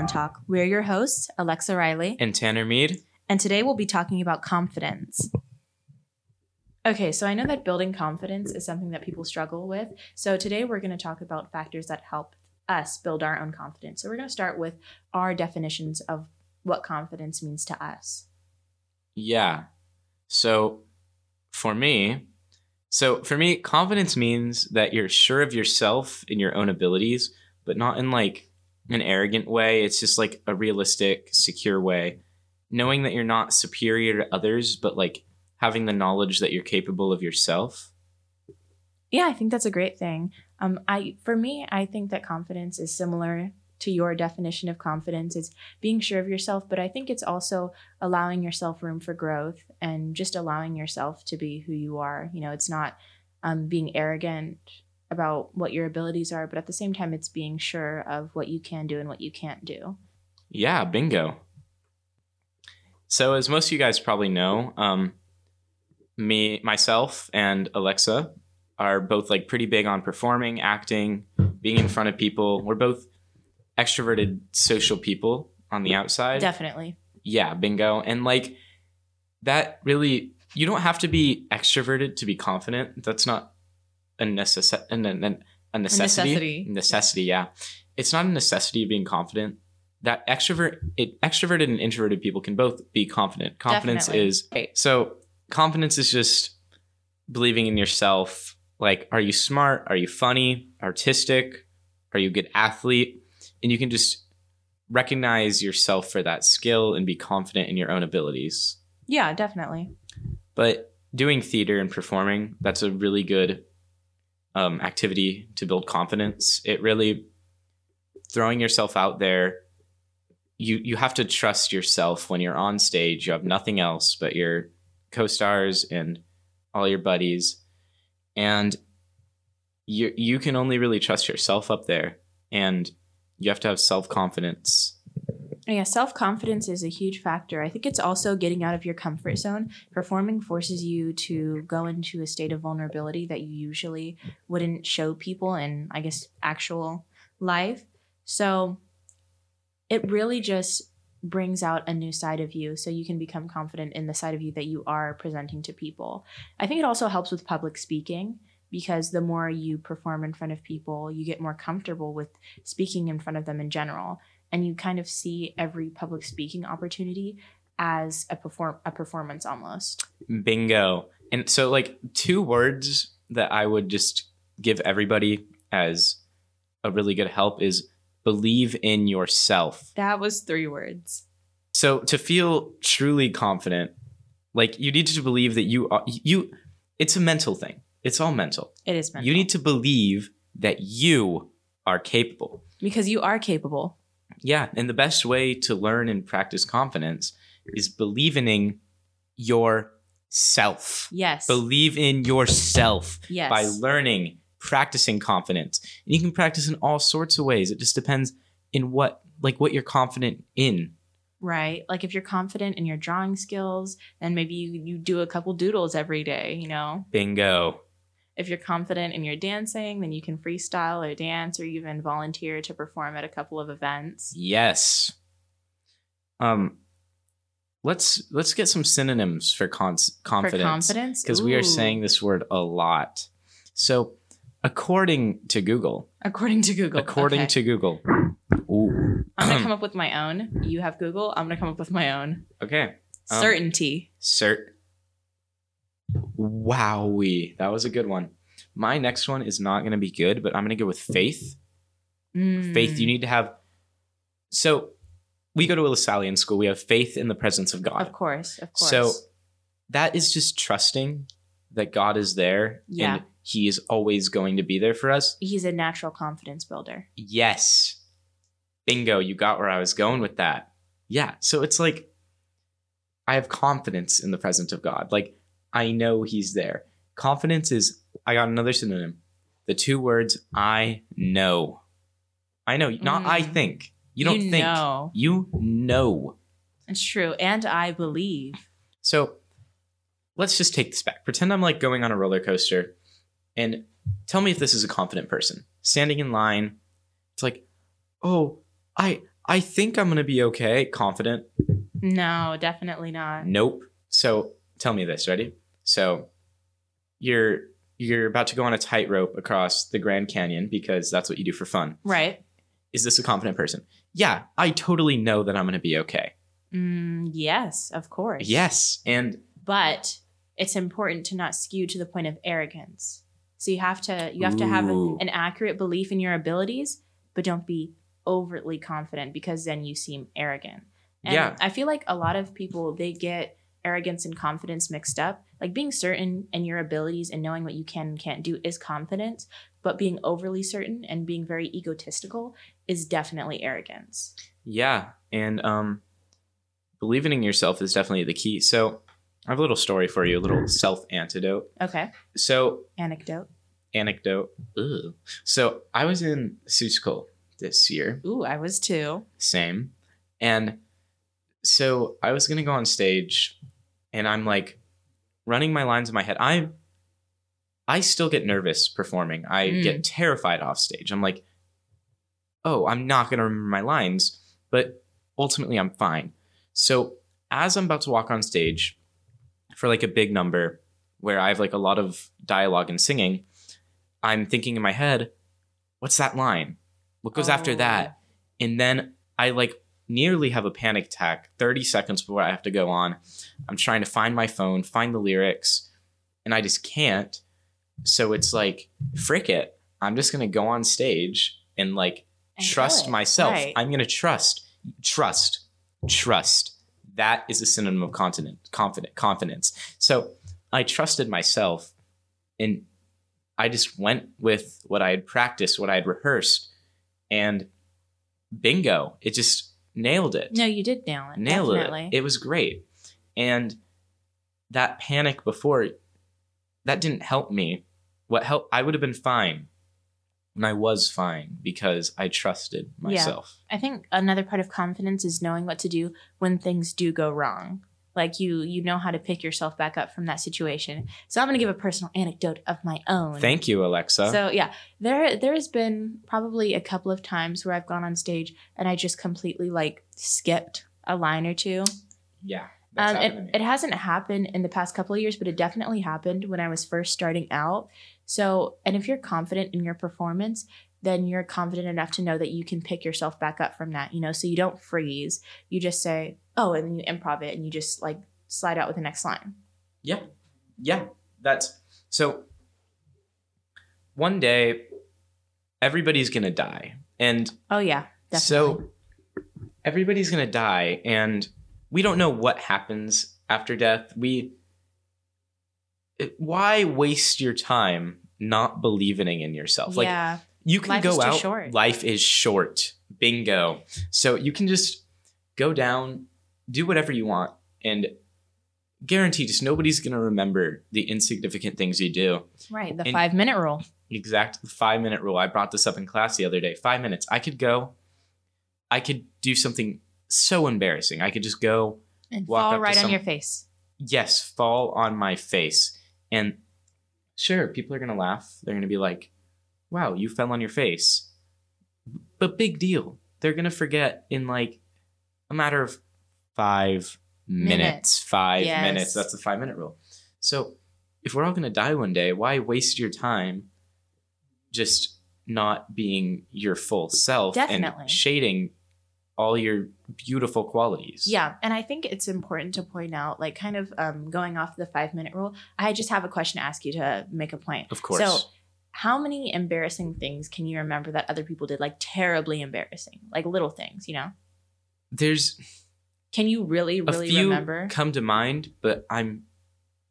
Talent Talk. We're your hosts, Alexa Riley, And Tanner Mead. and today we'll be talking about confidence. Okay, so I know that building confidence is something that people struggle with. So today we're going to talk about factors that help us build our own confidence. So we're going to start with our definitions of what confidence means to us. Yeah. So for me, so for me, confidence means that you're sure of yourself and your own abilities, but not in like an arrogant way. It's just like a realistic, secure way. Knowing that you're not superior to others, but like having the knowledge that you're capable of yourself. Yeah, I think that's a great thing. Um, I for me, I think that confidence is similar to your definition of confidence. It's being sure of yourself, but I think it's also allowing yourself room for growth and just allowing yourself to be who you are. You know, it's not um, being arrogant about what your abilities are, but at the same time, it's being sure of what you can do and what you can't do. Yeah, bingo. So, as most of you guys probably know, um, me, myself, and Alexa are both like pretty big on performing, acting, being in front of people. We're both extroverted social people on the outside. Definitely. Yeah, bingo. And like that really, you don't have to be extroverted to be confident. That's not a, necess- a, a, a necessity. necessity. Necessity, yeah. It's not a necessity of being confident. That extrovert, it, extroverted and introverted people can both be confident. Confidence Definitely. is Right. so. Confidence is just believing in yourself. Like, are you smart? Are you funny? Artistic? Are you a good athlete? And you can just recognize yourself for that skill and be confident in your own abilities. Yeah, definitely. But doing theater and performing, that's a really good um, activity to build confidence. It really throwing yourself out there. You you have to trust yourself when you're on stage. You have nothing else but your co-stars and all your buddies, and you you can only really trust yourself up there, and you have to have self confidence. Yeah, self confidence is a huge factor. I think it's also getting out of your comfort zone. Performing forces you to go into a state of vulnerability that you usually wouldn't show people in, I guess, actual life. So it really just brings out a new side of you so you can become confident in the side of you that you are presenting to people. I think it also helps with public speaking because the more you perform in front of people, you get more comfortable with speaking in front of them in general and you kind of see every public speaking opportunity as a perform a performance almost. Bingo. And so, like, two words that I would just give everybody as a really good help is believe in yourself. That was three words. So, to feel truly confident, like, you need to believe that you are, you, it's a mental thing. It's all mental. It is mental. You need to believe that you are capable. because you are capable. Yeah. And the best way to learn and practice confidence is believing in yourself. Yes. Believe in yourself yes. by learning, practicing confidence. And you can practice in all sorts of ways. It just depends in what like what you're confident in. right. Like if you're confident in your drawing skills, then maybe you, you do a couple doodles every day, you know. Bingo. If you're confident in your dancing, then you can freestyle or dance or even volunteer to perform at a couple of events. Yes. Um let's let's get some synonyms for cons- confidence. For confidence? because we are saying this word a lot. So, according to Google, according to Google. according Okay. to Google, ooh, I'm gonna come up with my own. You have Google. I'm gonna come up with my own. okay, Um, Certainty. cert. Wowie, that was a good one. My next one is not going to be good, but I'm going to go with faith. Faith, you Mm, need to have. So, we go to a Lasallian school. We have faith in the presence of God. Of course, of course. So that is just trusting that God is there Yeah. and He is always going to be there for us. he's a natural confidence builder. Yes. Bingo, you got where I was going with that. Yeah. So it's like I have confidence in the presence of God. Like I know He's there. Confidence is, I got another synonym. The two words I know. I know, not I Mm. think. You don't You think. know. You know. It's true. And I believe. So let's just take this back. Pretend I'm like going on a roller coaster and tell me if this is a confident person. Standing in line, it's like, oh, I I think I'm gonna be okay. Confident. No, definitely not. Nope. So tell me this, ready? So you're you're about to go on a tightrope across the Grand Canyon because that's what you do for fun. Right. Is this a confident person? Yeah, I totally know that I'm gonna be okay. Mm, yes, of course. Yes. And But it's important to not skew to the point of arrogance. So you have to you have to have Ooh. an accurate belief in your abilities, but don't be overtly confident because then you seem arrogant. And Yeah. I feel like a lot of people they get arrogance and confidence mixed up. Like being certain in your abilities and knowing what you can and can't do is confidence, but being overly certain and being very egotistical is definitely arrogance. yeah, and um believing in yourself is definitely the key. So I have a little story for you, a little self antidote. Okay. So Anecdote. anecdote. Ugh. So I was in School this year. Ooh, I was too. Same. And so I was gonna go on stage and I'm like running my lines in my head. I I still get nervous performing. I Mm. get terrified off stage. I'm like, oh, I'm not gonna remember my lines, but ultimately I'm fine. So as I'm about to walk on stage for like a big number where I have like a lot of dialogue and singing, I'm thinking in my head, what's that line? What goes after Oh. that? And then I like nearly have a panic attack 30 seconds before I have to go on. I'm trying to find my phone, find the lyrics, and I just can't. So it's like, frick it. I'm just going to go on stage and like And trust myself. Right. I'm going to trust, trust, trust. That is a synonym of confident, confident, confidence. So I trusted myself and I just went with what I had practiced, what I had rehearsed, and bingo, it just nailed it. No, you did nail it. nailed definitely. it. It was great. And that panic before, that didn't help me. What helped, I would have been fine. And I was fine because I trusted Yeah. myself. I think another part of confidence is knowing what to do when things do go wrong. Like you, you know how to pick yourself back up from that situation. So I'm going to give a personal anecdote of my own. Thank you, Alexa. So yeah, there there has been probably a couple of times where I've gone on stage and I just completely like skipped a line or two. yeah. Um, it, it hasn't happened in the past couple of years, but it definitely happened when I was first starting out. So, and if you're confident in your performance, then you're confident enough to know that you can pick yourself back up from that, you know, so you don't freeze. You just say, oh, and then you improv it and you just like slide out with the next line. Yeah. Yeah. That's so one day everybody's going to die. And Oh, yeah, definitely. so everybody's going to die and we don't know what happens after death. We it- why waste your time not believing in yourself? Like yeah, you can Life go out short. life is short. Bingo. So you can just go down, do whatever you want and guarantee just nobody's going to remember the insignificant things you do. right. The and- five minute rule. Exact 5 minute rule. I brought this up in class the other day. 5 minutes. I could go I could do something so embarrassing. I could just go And walk fall right on your face. yes, fall on my face. And sure, people are going to laugh. They're going to be like, wow, you fell on your face. But big deal. They're going to forget in like a matter of five minutes. Minutes. Five Yes. minutes. That's the five minute rule. So if we're all going to die one day, why waste your time just not being your full self Definitely. and shading all your beautiful qualities? Yeah, and I think it's important to point out, like, kind of um, going off the five minute rule. I just have a question to ask you to make a point. Of course. So, how many embarrassing things can you remember that other people did, like terribly embarrassing, like little things? You know, There's can you really, really a few remember? come to mind, but I'm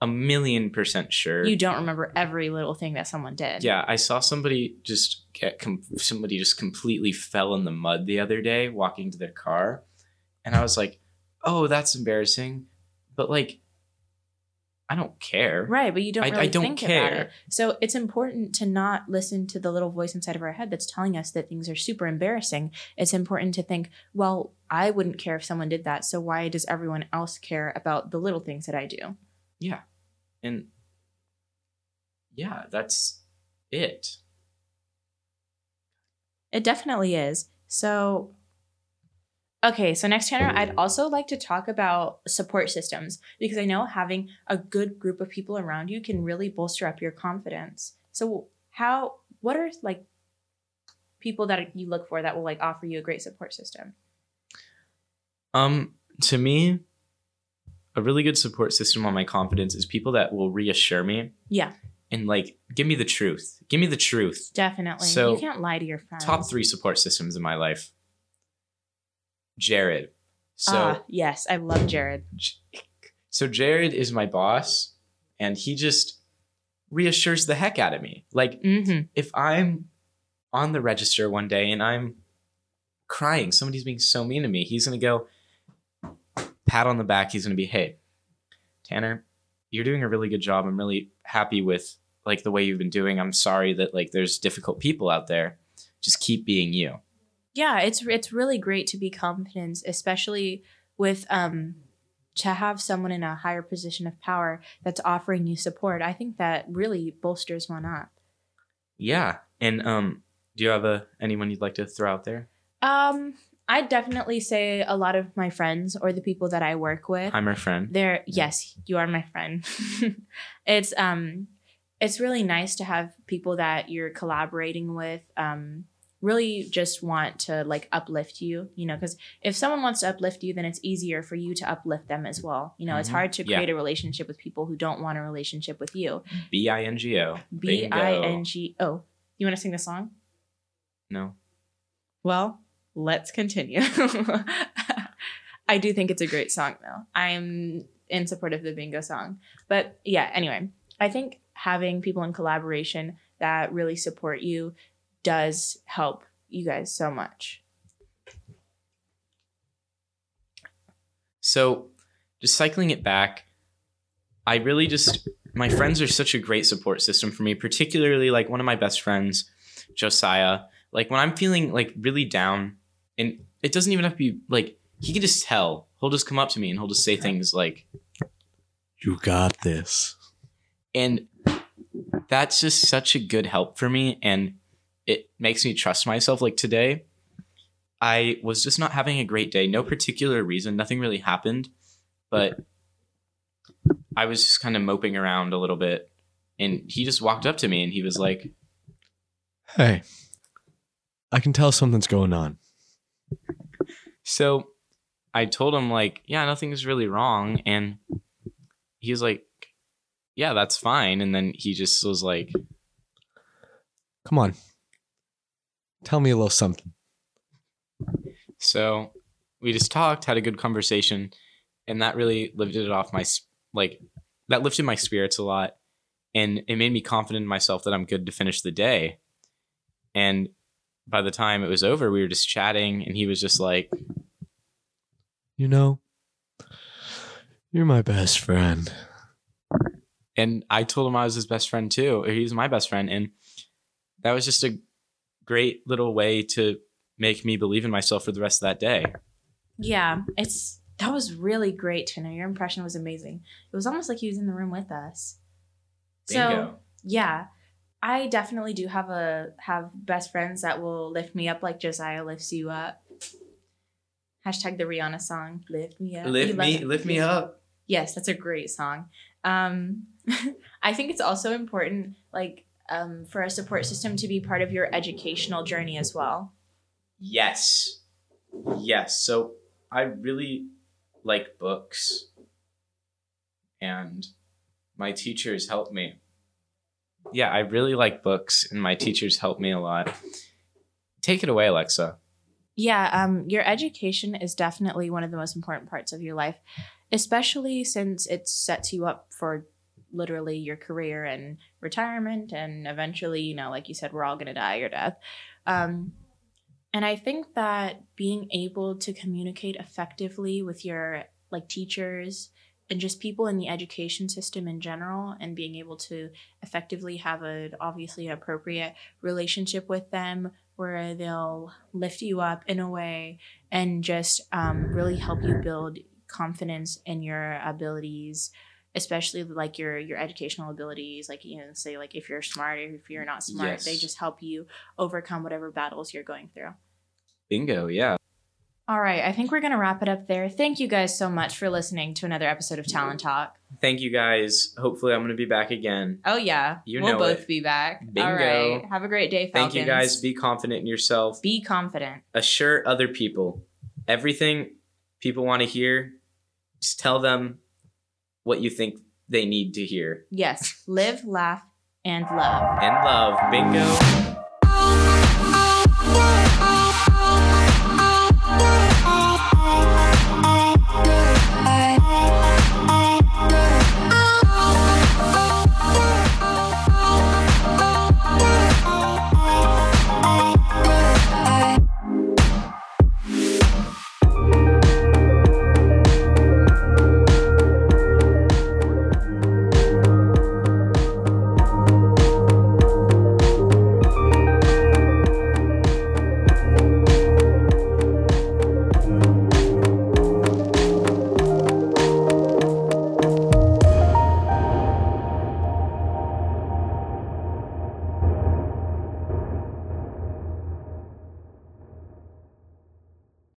a million percent sure. You don't remember every little thing that someone did. Yeah, I saw somebody just get com- somebody just completely fell in the mud the other day walking to their car, and I was like, "Oh, that's embarrassing," but like, I don't care. Right, but you don't I- really I don't think about care. it. So it's important to not listen to the little voice inside of our head that's telling us that things are super embarrassing. It's important to think, well, I wouldn't care if someone did that. So why does everyone else care about the little things that I do? Yeah, and yeah, that's it. It definitely is. So Okay, so next, Tanner, I'd also like to talk about support systems because I know having a good group of people around you can really bolster up your confidence. So, how, what are like people that you look for that will like offer you a great support system? Um, to me, a really good support system on my confidence is people that will reassure me Yeah, and like give me the truth. Give me the truth. definitely. So, you can't lie to your friends. Top three support systems in my life. Jared. So ah, yes, I love Jared. so Jared is my boss and he just reassures the heck out of me. Like Mm-hmm. if I'm on the register one day and I'm crying, somebody's being so mean to me, he's gonna go pat on the back. He's gonna be, hey, Tanner, you're doing a really good job. I'm really happy with like the way you've been doing. I'm sorry that like there's difficult people out there. Just keep being you. Yeah it's it's really great to be confident especially with um to have someone in a higher position of power that's offering you support i think that really bolsters one up Yeah. And um, do you have a anyone you'd like to throw out there? um i definitely say a lot of my friends or the people that i work with I'm her friend. they're yes you are my friend it's um it's really nice to have people that you're collaborating with um really just want to like uplift you you know because if someone wants to uplift you then it's easier for you to uplift them as well you know it's Mhm. hard to Yeah. create a relationship with people who don't want a relationship with you B I N G O. b-i-n-g-o you want to sing the song No. well let's continue i do think it's a great song though i'm in support of the bingo song but yeah anyway i think having people in collaboration that really support you does help you guys so much So, just cycling it back, I really just my friends are such a great support system for me, particularly like one of my best friends, Josiah. Like when I'm feeling like really down, and it doesn't even have to be like he can just tell. He'll just come up to me and he'll just say things like, You got this. and that's just such a good help for me and it makes me trust myself. Like today i was just not having a great day. No particular reason. Nothing really happened. But i was just kind of moping around a little bit. And he just walked up to me and he was like Hey, I can tell something's going on. so i told him like yeah nothing's really wrong. And he was like yeah that's fine. And then he just was like Come on. Tell me a little something. So we just talked, had a good conversation, and that really lifted it off my like that lifted my spirits a lot, and it made me confident in myself that I'm good to finish the day. And by the time it was over, we were just chatting, and he was just like, You know, you're my best friend. and I told him I was his best friend too. He's my best friend, and that was just a great little way to make me believe in myself for the rest of that day. yeah it's that was really great Tina. your impression was amazing it was almost like he was in the room with us so Bingo. yeah i definitely do have a have best friends that will lift me up like josiah lifts you up hashtag the rihanna song lift me up lift me, lift me up. yes that's a great song um i think it's also important like um, for a support system to be part of your educational journey as well Yes. Yes. So I really like books and my teachers help me. Yeah, I really like books and my teachers help me a lot. Take it away, Alexa. Yeah, um, your education is definitely one of the most important parts of your life, especially since it sets you up for literally your career and retirement, and eventually, you know, like you said, we're all gonna die or death. Um, and I think that being able to communicate effectively with your like teachers and just people in the education system in general, and being able to effectively have a obviously an appropriate relationship with them where they'll lift you up in a way and just um, really help you build confidence in your abilities especially like your your educational abilities like you know say like if you're smart or if you're not smart they just help you overcome whatever battles you're going through Bingo, yeah. All right, I think we're going to wrap it up there. Thank you guys so much for listening to another episode of Talent Talk. Thank you guys. Hopefully, I'm going to be back again. Oh, yeah. You we'll know both it. be back. Bingo. All right. Have a great day, Falcons. Thank you guys. Be confident in yourself. Be confident. Assure other people everything people want to hear. Just tell them what you think they need to hear. Yes. Live, laugh, and love. And love. Bingo.